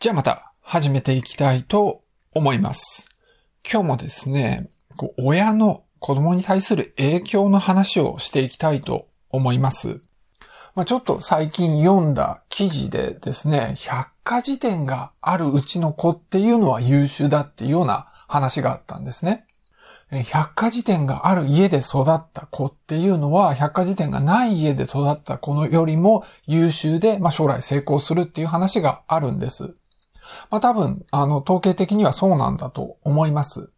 じゃあまた始めていきたいと思います。今日もですね、親の子供に対する影響の話をしていきたいと思います。まあ、ちょっと最近読んだ記事でですね、百科事典があるうちの子っていうのは優秀だっていうような話があったんですね。百科事典がある家で育った子っていうのは、百科事典がない家で育った子のよりも優秀で、まあ、将来成功するっていう話があるんです。まあ多分、あの、統計的にはそうなんだと思います。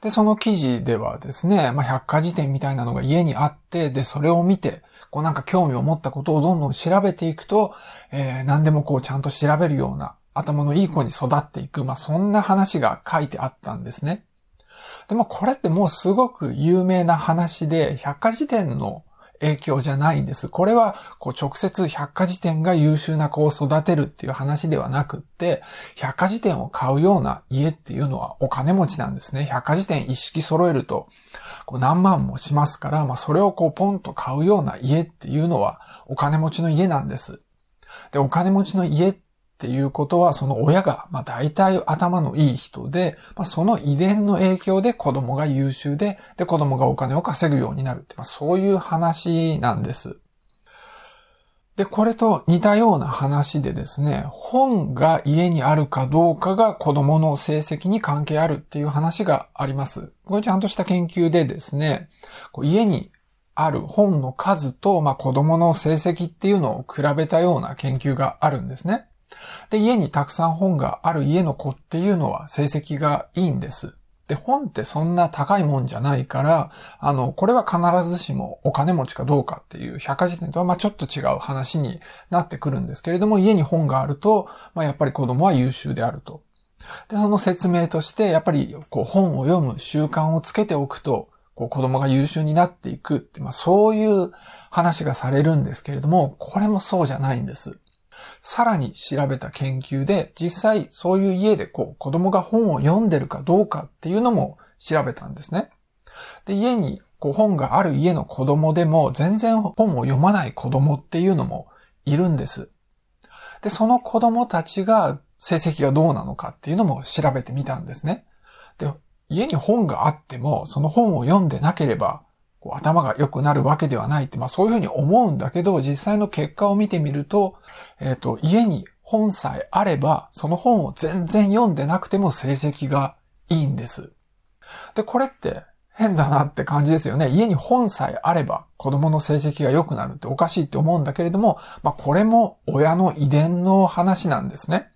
で、その記事ではですね、まあ、百科事典みたいなのが家にあって、で、それを見て、こうなんか興味を持ったことをどんどん調べていくと、えー、何でもこうちゃんと調べるような頭のいい子に育っていく、まあ、そんな話が書いてあったんですね。でもこれってもうすごく有名な話で、百科事典の影響じゃないんです。これは、こう直接百科事典が優秀な子を育てるっていう話ではなくって、百科事典を買うような家っていうのはお金持ちなんですね。百科事典一式揃えると、こう何万もしますから、まあそれをこうポンと買うような家っていうのはお金持ちの家なんです。で、お金持ちの家ってっていうことは、その親が、まあ大体頭のいい人で、まあその遺伝の影響で子供が優秀で、で子供がお金を稼ぐようになるって、まあそういう話なんです。で、これと似たような話でですね、本が家にあるかどうかが子供の成績に関係あるっていう話があります。これちゃんとした研究でですね、こう家にある本の数と、まあ、子供の成績っていうのを比べたような研究があるんですね。で、家にたくさん本がある家の子っていうのは成績がいいんです。で、本ってそんな高いもんじゃないから、あの、これは必ずしもお金持ちかどうかっていう百科事典とはまあちょっと違う話になってくるんですけれども、家に本があると、まあやっぱり子供は優秀であると。で、その説明として、やっぱりこう本を読む習慣をつけておくと、こう子供が優秀になっていくって、まあそういう話がされるんですけれども、これもそうじゃないんです。さらに調べた研究で、実際そういう家でこう子供が本を読んでるかどうかっていうのも調べたんですね。で、家にこう本がある家の子供でも全然本を読まない子供っていうのもいるんです。で、その子供たちが成績がどうなのかっていうのも調べてみたんですね。で、家に本があっても、その本を読んでなければ、こう頭が良くなるわけではないって、まあそういうふうに思うんだけど、実際の結果を見てみると、えっ、ー、と、家に本さえあれば、その本を全然読んでなくても成績がいいんです。で、これって変だなって感じですよね。家に本さえあれば子供の成績が良くなるっておかしいって思うんだけれども、まあこれも親の遺伝の話なんですね。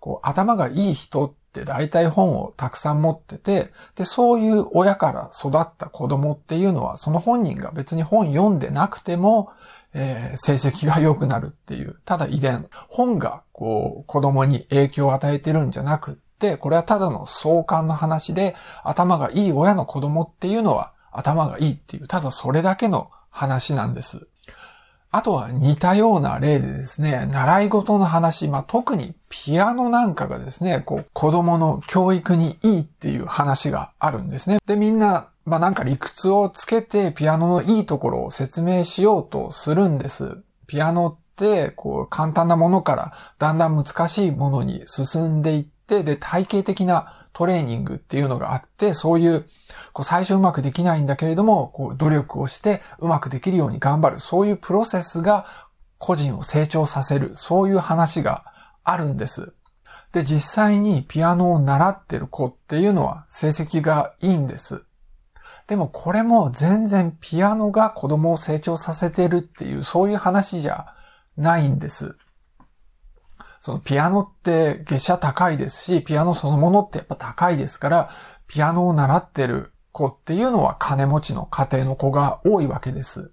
こう頭がいい人ってって大体本をたくさん持ってて、で、そういう親から育った子供っていうのは、その本人が別に本読んでなくても、えー、成績が良くなるっていう、ただ遺伝。本が、こう、子供に影響を与えてるんじゃなくって、これはただの相関の話で、頭がいい親の子供っていうのは、頭がいいっていう、ただそれだけの話なんです。あとは似たような例でですね、習い事の話、まあ、特にピアノなんかがですね、こう、子供の教育にいいっていう話があるんですね。で、みんな、まあ、なんか理屈をつけてピアノのいいところを説明しようとするんです。ピアノって、こう、簡単なものからだんだん難しいものに進んでいって、で、体系的なトレーニングっていうのがあって、そういう、こう最初うまくできないんだけれども、こう努力をしてうまくできるように頑張る。そういうプロセスが個人を成長させる。そういう話があるんです。で、実際にピアノを習ってる子っていうのは成績がいいんです。でもこれも全然ピアノが子供を成長させてるっていうそういう話じゃないんです。そのピアノって月謝高いですし、ピアノそのものってやっぱ高いですから、ピアノを習ってる子っていうのは金持ちの家庭の子が多いわけです。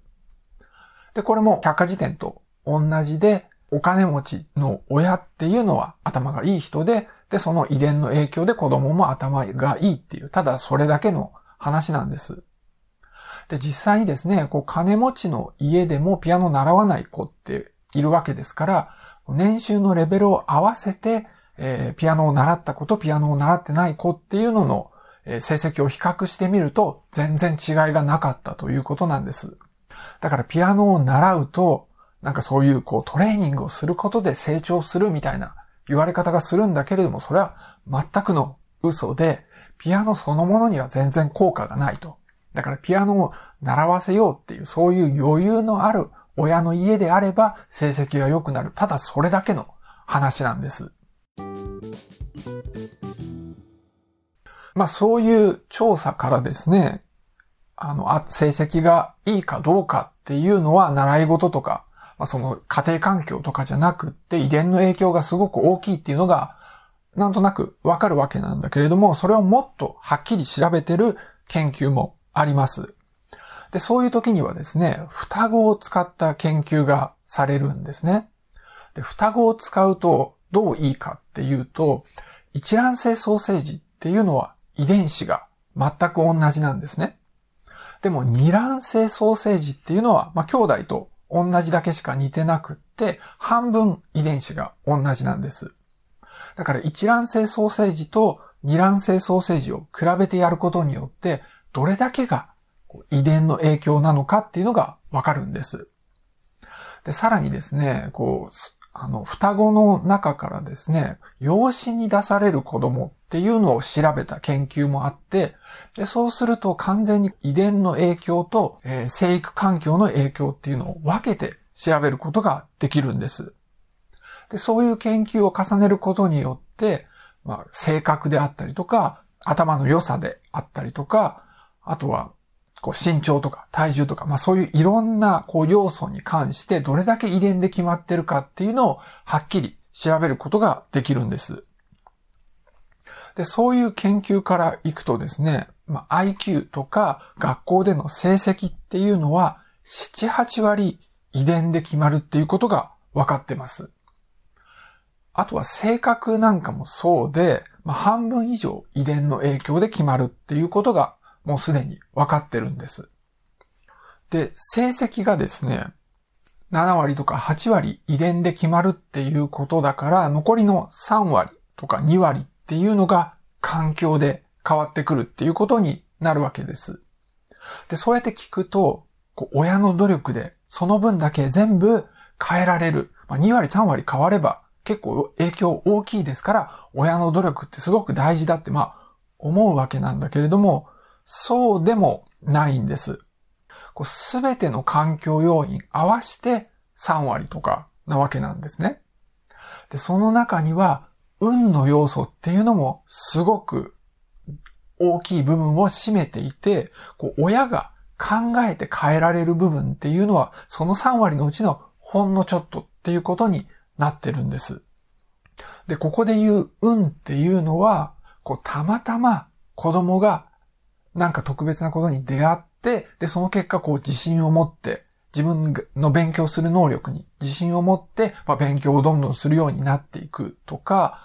で、これも百科事典と同じで、お金持ちの親っていうのは頭がいい人で、で、その遺伝の影響で子供も頭がいいっていう、ただそれだけの話なんです。で、実際にですね、こう金持ちの家でもピアノ習わない子っているわけですから、年収のレベルを合わせて、えー、ピアノを習った子とピアノを習ってない子っていうのの、えー、成績を比較してみると全然違いがなかったということなんです。だからピアノを習うと、なんかそういうこうトレーニングをすることで成長するみたいな言われ方がするんだけれども、それは全くの嘘で、ピアノそのものには全然効果がないと。だからピアノを習わせようっていう、そういう余裕のある親の家であれば成績が良くなる。ただそれだけの話なんです。まあそういう調査からですね、あの、成績がいいかどうかっていうのは習い事とか、まあ、その家庭環境とかじゃなくって遺伝の影響がすごく大きいっていうのがなんとなくわかるわけなんだけれども、それをもっとはっきり調べてる研究もあります。で、そういう時にはですね、双子を使った研究がされるんですね。で、双子を使うとどういいかっていうと、一卵性ソーセージっていうのは遺伝子が全く同じなんですね。でも二卵性ソーセージっていうのは、まあ、兄弟と同じだけしか似てなくって、半分遺伝子が同じなんです。だから一卵性ソーセージと二卵性ソーセージを比べてやることによって、どれだけが遺伝の影響なのかっていうのがわかるんです。で、さらにですね、こう、あの、双子の中からですね、養子に出される子供っていうのを調べた研究もあって、でそうすると完全に遺伝の影響と、えー、生育環境の影響っていうのを分けて調べることができるんです。で、そういう研究を重ねることによって、まあ、性格であったりとか、頭の良さであったりとか、あとは、こう身長とか体重とか、まあそういういろんなこう要素に関してどれだけ遺伝で決まってるかっていうのをはっきり調べることができるんです。で、そういう研究からいくとですね、まあ、IQ とか学校での成績っていうのは7、8割遺伝で決まるっていうことが分かってます。あとは性格なんかもそうで、まあ、半分以上遺伝の影響で決まるっていうことがもうすでに分かってるんです。で、成績がですね、7割とか8割遺伝で決まるっていうことだから、残りの3割とか2割っていうのが環境で変わってくるっていうことになるわけです。で、そうやって聞くと、親の努力でその分だけ全部変えられる。まあ、2割3割変われば結構影響大きいですから、親の努力ってすごく大事だって、まあ、思うわけなんだけれども、そうでもないんです。すべての環境要因合わして3割とかなわけなんですね。で、その中には、運の要素っていうのもすごく大きい部分を占めていて、こう親が考えて変えられる部分っていうのは、その3割のうちのほんのちょっとっていうことになってるんです。で、ここで言う運っていうのは、こう、たまたま子供がなんか特別なことに出会って、で、その結果、こう、自信を持って、自分の勉強する能力に自信を持って、まあ、勉強をどんどんするようになっていくとか、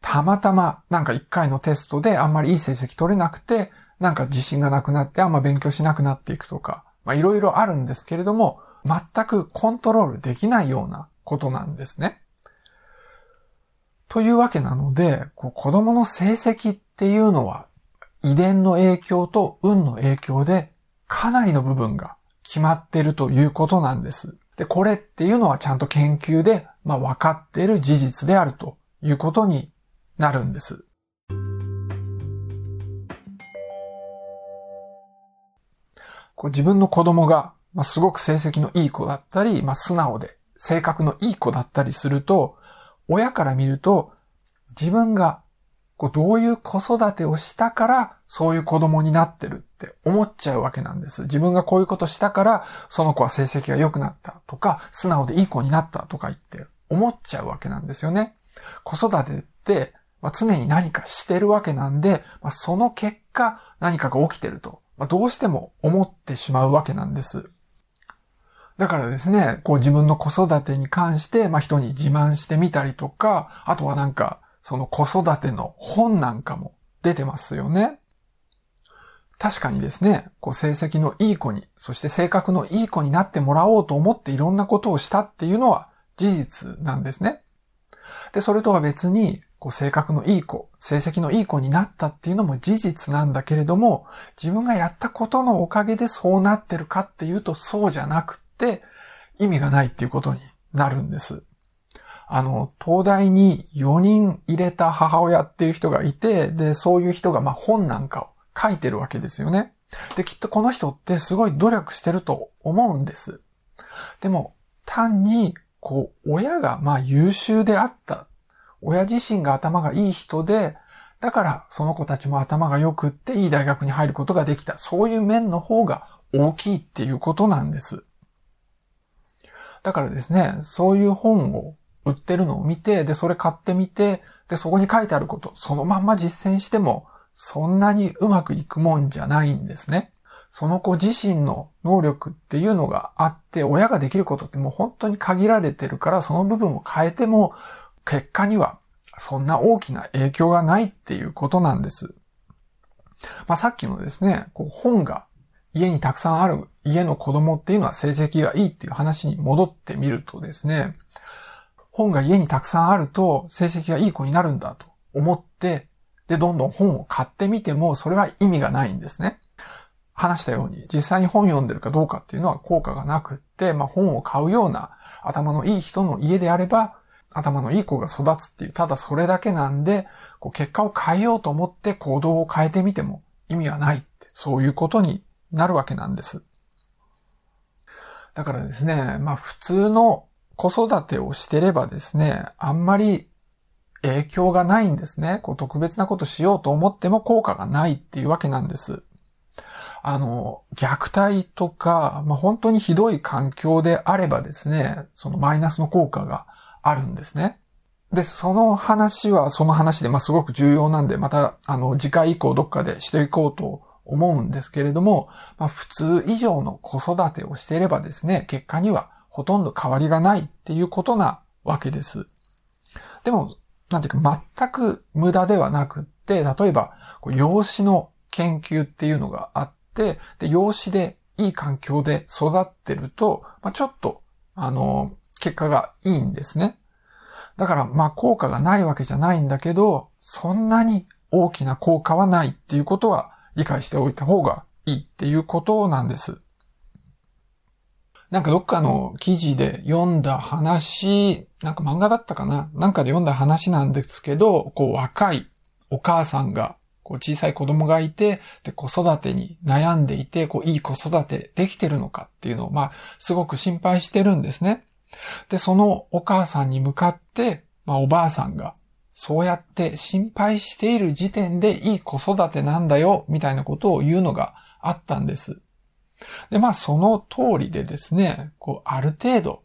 たまたまなんか一回のテストであんまりいい成績取れなくて、なんか自信がなくなってあんま勉強しなくなっていくとか、まあいろいろあるんですけれども、全くコントロールできないようなことなんですね。というわけなので、こう子供の成績っていうのは遺伝の影響と運の影響でかなりの部分が決まっているということなんです。で、これっていうのはちゃんと研究で、まあ、分かっている事実であるということになるんです。こう自分の子供が、まあ、すごく成績のいい子だったり、まあ、素直で性格のいい子だったりすると、親から見ると、自分がこうどういう子育てをしたからそういう子供になってるって思っちゃうわけなんです。自分がこういうことしたからその子は成績が良くなったとか、素直でいい子になったとか言って思っちゃうわけなんですよね。子育てって、まあ、常に何かしてるわけなんで、まあ、その結果何かが起きてると、まあ、どうしても思ってしまうわけなんです。だからですね、こう自分の子育てに関して、まあ人に自慢してみたりとか、あとはなんか、その子育ての本なんかも出てますよね。確かにですね、こう成績のいい子に、そして性格のいい子になってもらおうと思っていろんなことをしたっていうのは事実なんですね。で、それとは別に、こう性格のいい子、成績のいい子になったっていうのも事実なんだけれども、自分がやったことのおかげでそうなってるかっていうとそうじゃなくって意味がないっていうことになるんです。あの、東大に4人入れた母親っていう人がいて、で、そういう人がまあ本なんかを書いてるわけですよね。で、きっとこの人ってすごい努力してると思うんです。でも、単に、こう、親がまあ優秀であった。親自身が頭がいい人で、だからその子たちも頭が良くっていい大学に入ることができた。そういう面の方が大きいっていうことなんです。だからですね、そういう本を売ってるのを見て、で、それ買ってみて、で、そこに書いてあること、そのまんま実践しても、そんなにうまくいくもんじゃないんですね。その子自身の能力っていうのがあって、親ができることってもう本当に限られてるから、その部分を変えても、結果にはそんな大きな影響がないっていうことなんです。まあ、さっきのですね、こう本が家にたくさんある家の子供っていうのは成績がいいっていう話に戻ってみるとですね、本が家にたくさんあると成績がいい子になるんだと思って、で、どんどん本を買ってみても、それは意味がないんですね。話したように、実際に本読んでるかどうかっていうのは効果がなくって、まあ本を買うような頭のいい人の家であれば、頭のいい子が育つっていう、ただそれだけなんで、こう結果を変えようと思って行動を変えてみても意味はないって、そういうことになるわけなんです。だからですね、まあ普通の子育てをしてればですね、あんまり影響がないんですね。こう特別なことしようと思っても効果がないっていうわけなんです。あの、虐待とか、まあ、本当にひどい環境であればですね、そのマイナスの効果があるんですね。で、その話はその話で、まあ、すごく重要なんで、また、あの、次回以降どっかでしていこうと思うんですけれども、まあ、普通以上の子育てをしていればですね、結果にはほとんど変わりがないっていうことなわけです。でも、なんていうか全く無駄ではなくって、例えば、養子の研究っていうのがあって、で、養子でいい環境で育ってると、まあ、ちょっと、あの、結果がいいんですね。だから、まあ効果がないわけじゃないんだけど、そんなに大きな効果はないっていうことは理解しておいた方がいいっていうことなんです。なんかどっかの記事で読んだ話、なんか漫画だったかな？なんかで読んだ話なんですけど、こう若いお母さんが、こう小さい子供がいて、で子育てに悩んでいて、こういい子育てできてるのかっていうのを、まあすごく心配してるんですね。で、そのお母さんに向かって、まあおばあさんが、そうやって心配している時点でいい子育てなんだよ、みたいなことを言うのがあったんです。で、まあその通りでですね、こう、ある程度、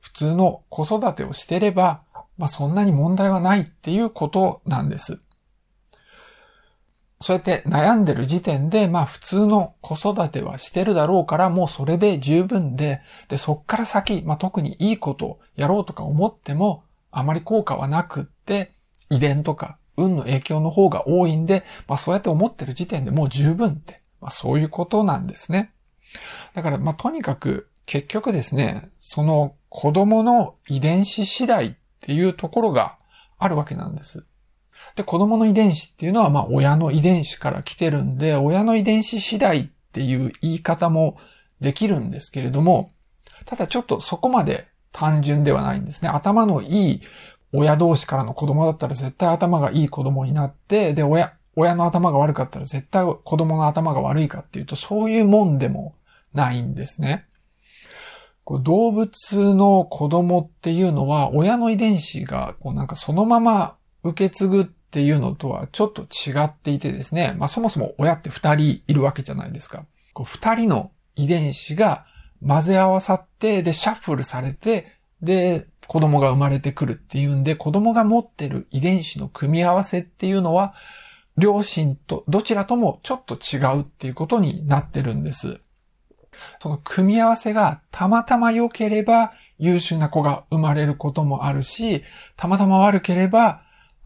普通の子育てをしてれば、まあそんなに問題はないっていうことなんです。そうやって悩んでる時点で、まあ普通の子育てはしてるだろうから、もうそれで十分で、で、そっから先、まあ特にいいことをやろうとか思っても、あまり効果はなくって、遺伝とか運の影響の方が多いんで、まあそうやって思ってる時点でもう十分って、まあそういうことなんですね。だから、まあとにかく結局ですね、その子供の遺伝子次第っていうところがあるわけなんです。で、子供の遺伝子っていうのは、まあ、親の遺伝子から来てるんで、親の遺伝子次第っていう言い方もできるんですけれども、ただちょっとそこまで単純ではないんですね。頭のいい親同士からの子供だったら絶対頭がいい子供になって、で、親、親の頭が悪かったら絶対子供の頭が悪いかっていうと、そういうもんでもないんですね。動物の子供っていうのは、親の遺伝子がこうなんかそのまま受け継ぐっていうのとはちょっと違っていてですね、まあそもそも親って二人いるわけじゃないですか。こう二人の遺伝子が混ぜ合わさって、で、シャッフルされて、で、子供が生まれてくるっていうんで、子供が持ってる遺伝子の組み合わせっていうのは、両親とどちらともちょっと違うっていうことになってるんです。その組み合わせがたまたま良ければ優秀な子が生まれることもあるし、たまたま悪ければ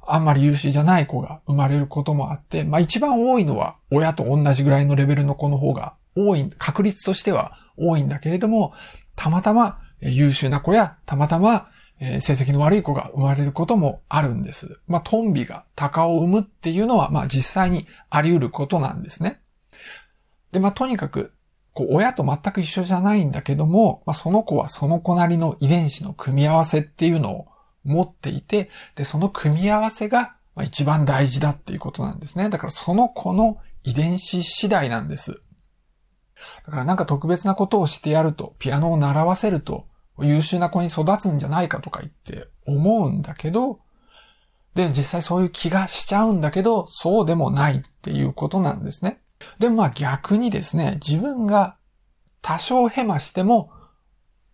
あんまり優秀じゃない子が生まれることもあって、まあ一番多いのは親と同じぐらいのレベルの子の方が多い、確率としては多いんだけれども、たまたま優秀な子やたまたま成績の悪い子が生まれることもあるんです。まあトンビが鷹を産むっていうのはまあ実際にあり得ることなんですね。で、まあとにかくこう親と全く一緒じゃないんだけども、まあ、その子はその子なりの遺伝子の組み合わせっていうのを持っていて、で、その組み合わせが一番大事だっていうことなんですね。だからその子の遺伝子次第なんです。だからなんか特別なことをしてやると、ピアノを習わせると、優秀な子に育つんじゃないかとか言って思うんだけど、で、実際そういう気がしちゃうんだけど、そうでもないっていうことなんですね。でもまあ逆にですね、自分が多少ヘマしても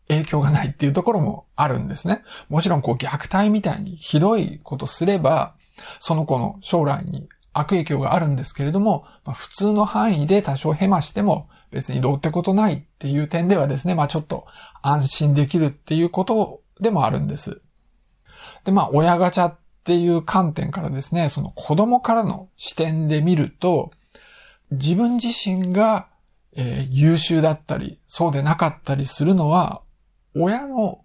影響がないっていうところもあるんですね。もちろんこう虐待みたいにひどいことすれば、その子の将来に悪影響があるんですけれども、まあ、普通の範囲で多少ヘマしても別にどうってことないっていう点ではですね、まあちょっと安心できるっていうことでもあるんです。で、まあ親ガチャっていう観点からですね、その子供からの視点で見ると、自分自身が、えー、優秀だったり、そうでなかったりするのは、親の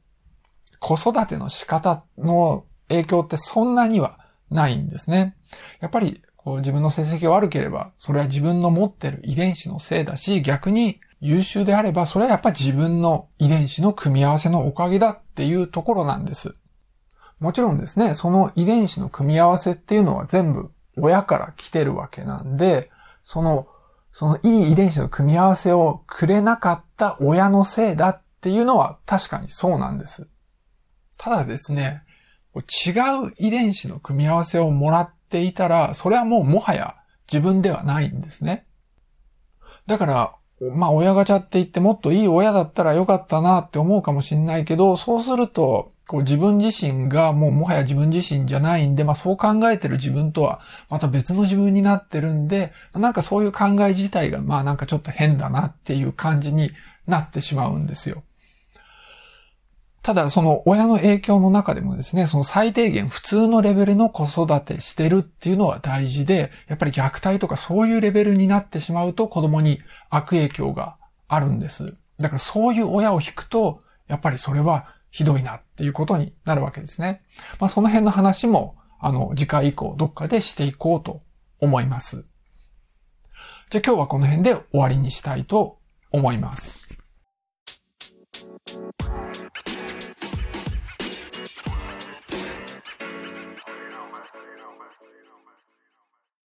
子育ての仕方の影響ってそんなにはないんですね。やっぱりこう自分の成績が悪ければ、それは自分の持ってる遺伝子のせいだし、逆に優秀であれば、それはやっぱ自分の遺伝子の組み合わせのおかげだっていうところなんです。もちろんですね、その遺伝子の組み合わせっていうのは全部親から来てるわけなんで、その、そのいい遺伝子の組み合わせをくれなかった親のせいだっていうのは確かにそうなんです。ただですね、違う遺伝子の組み合わせをもらっていたら、それはもうもはや自分ではないんですね。だから、まあ親ガチャって言ってもっといい親だったらよかったなって思うかもしんないけど、そうすると、こう自分自身がもうもはや自分自身じゃないんで、まあそう考えてる自分とはまた別の自分になってるんで、なんかそういう考え自体がまあなんかちょっと変だなっていう感じになってしまうんですよ。ただ、その親の影響の中でもですね、その最低限普通のレベルの子育てしてるっていうのは大事で、やっぱり虐待とかそういうレベルになってしまうと子供に悪影響があるんです。だからそういう親を引くと、やっぱりそれはひどいなっていうことになるわけですね。まあ、その辺の話も、あの、次回以降どっかでしていこうと思います。じゃあ今日はこの辺で終わりにしたいと思います。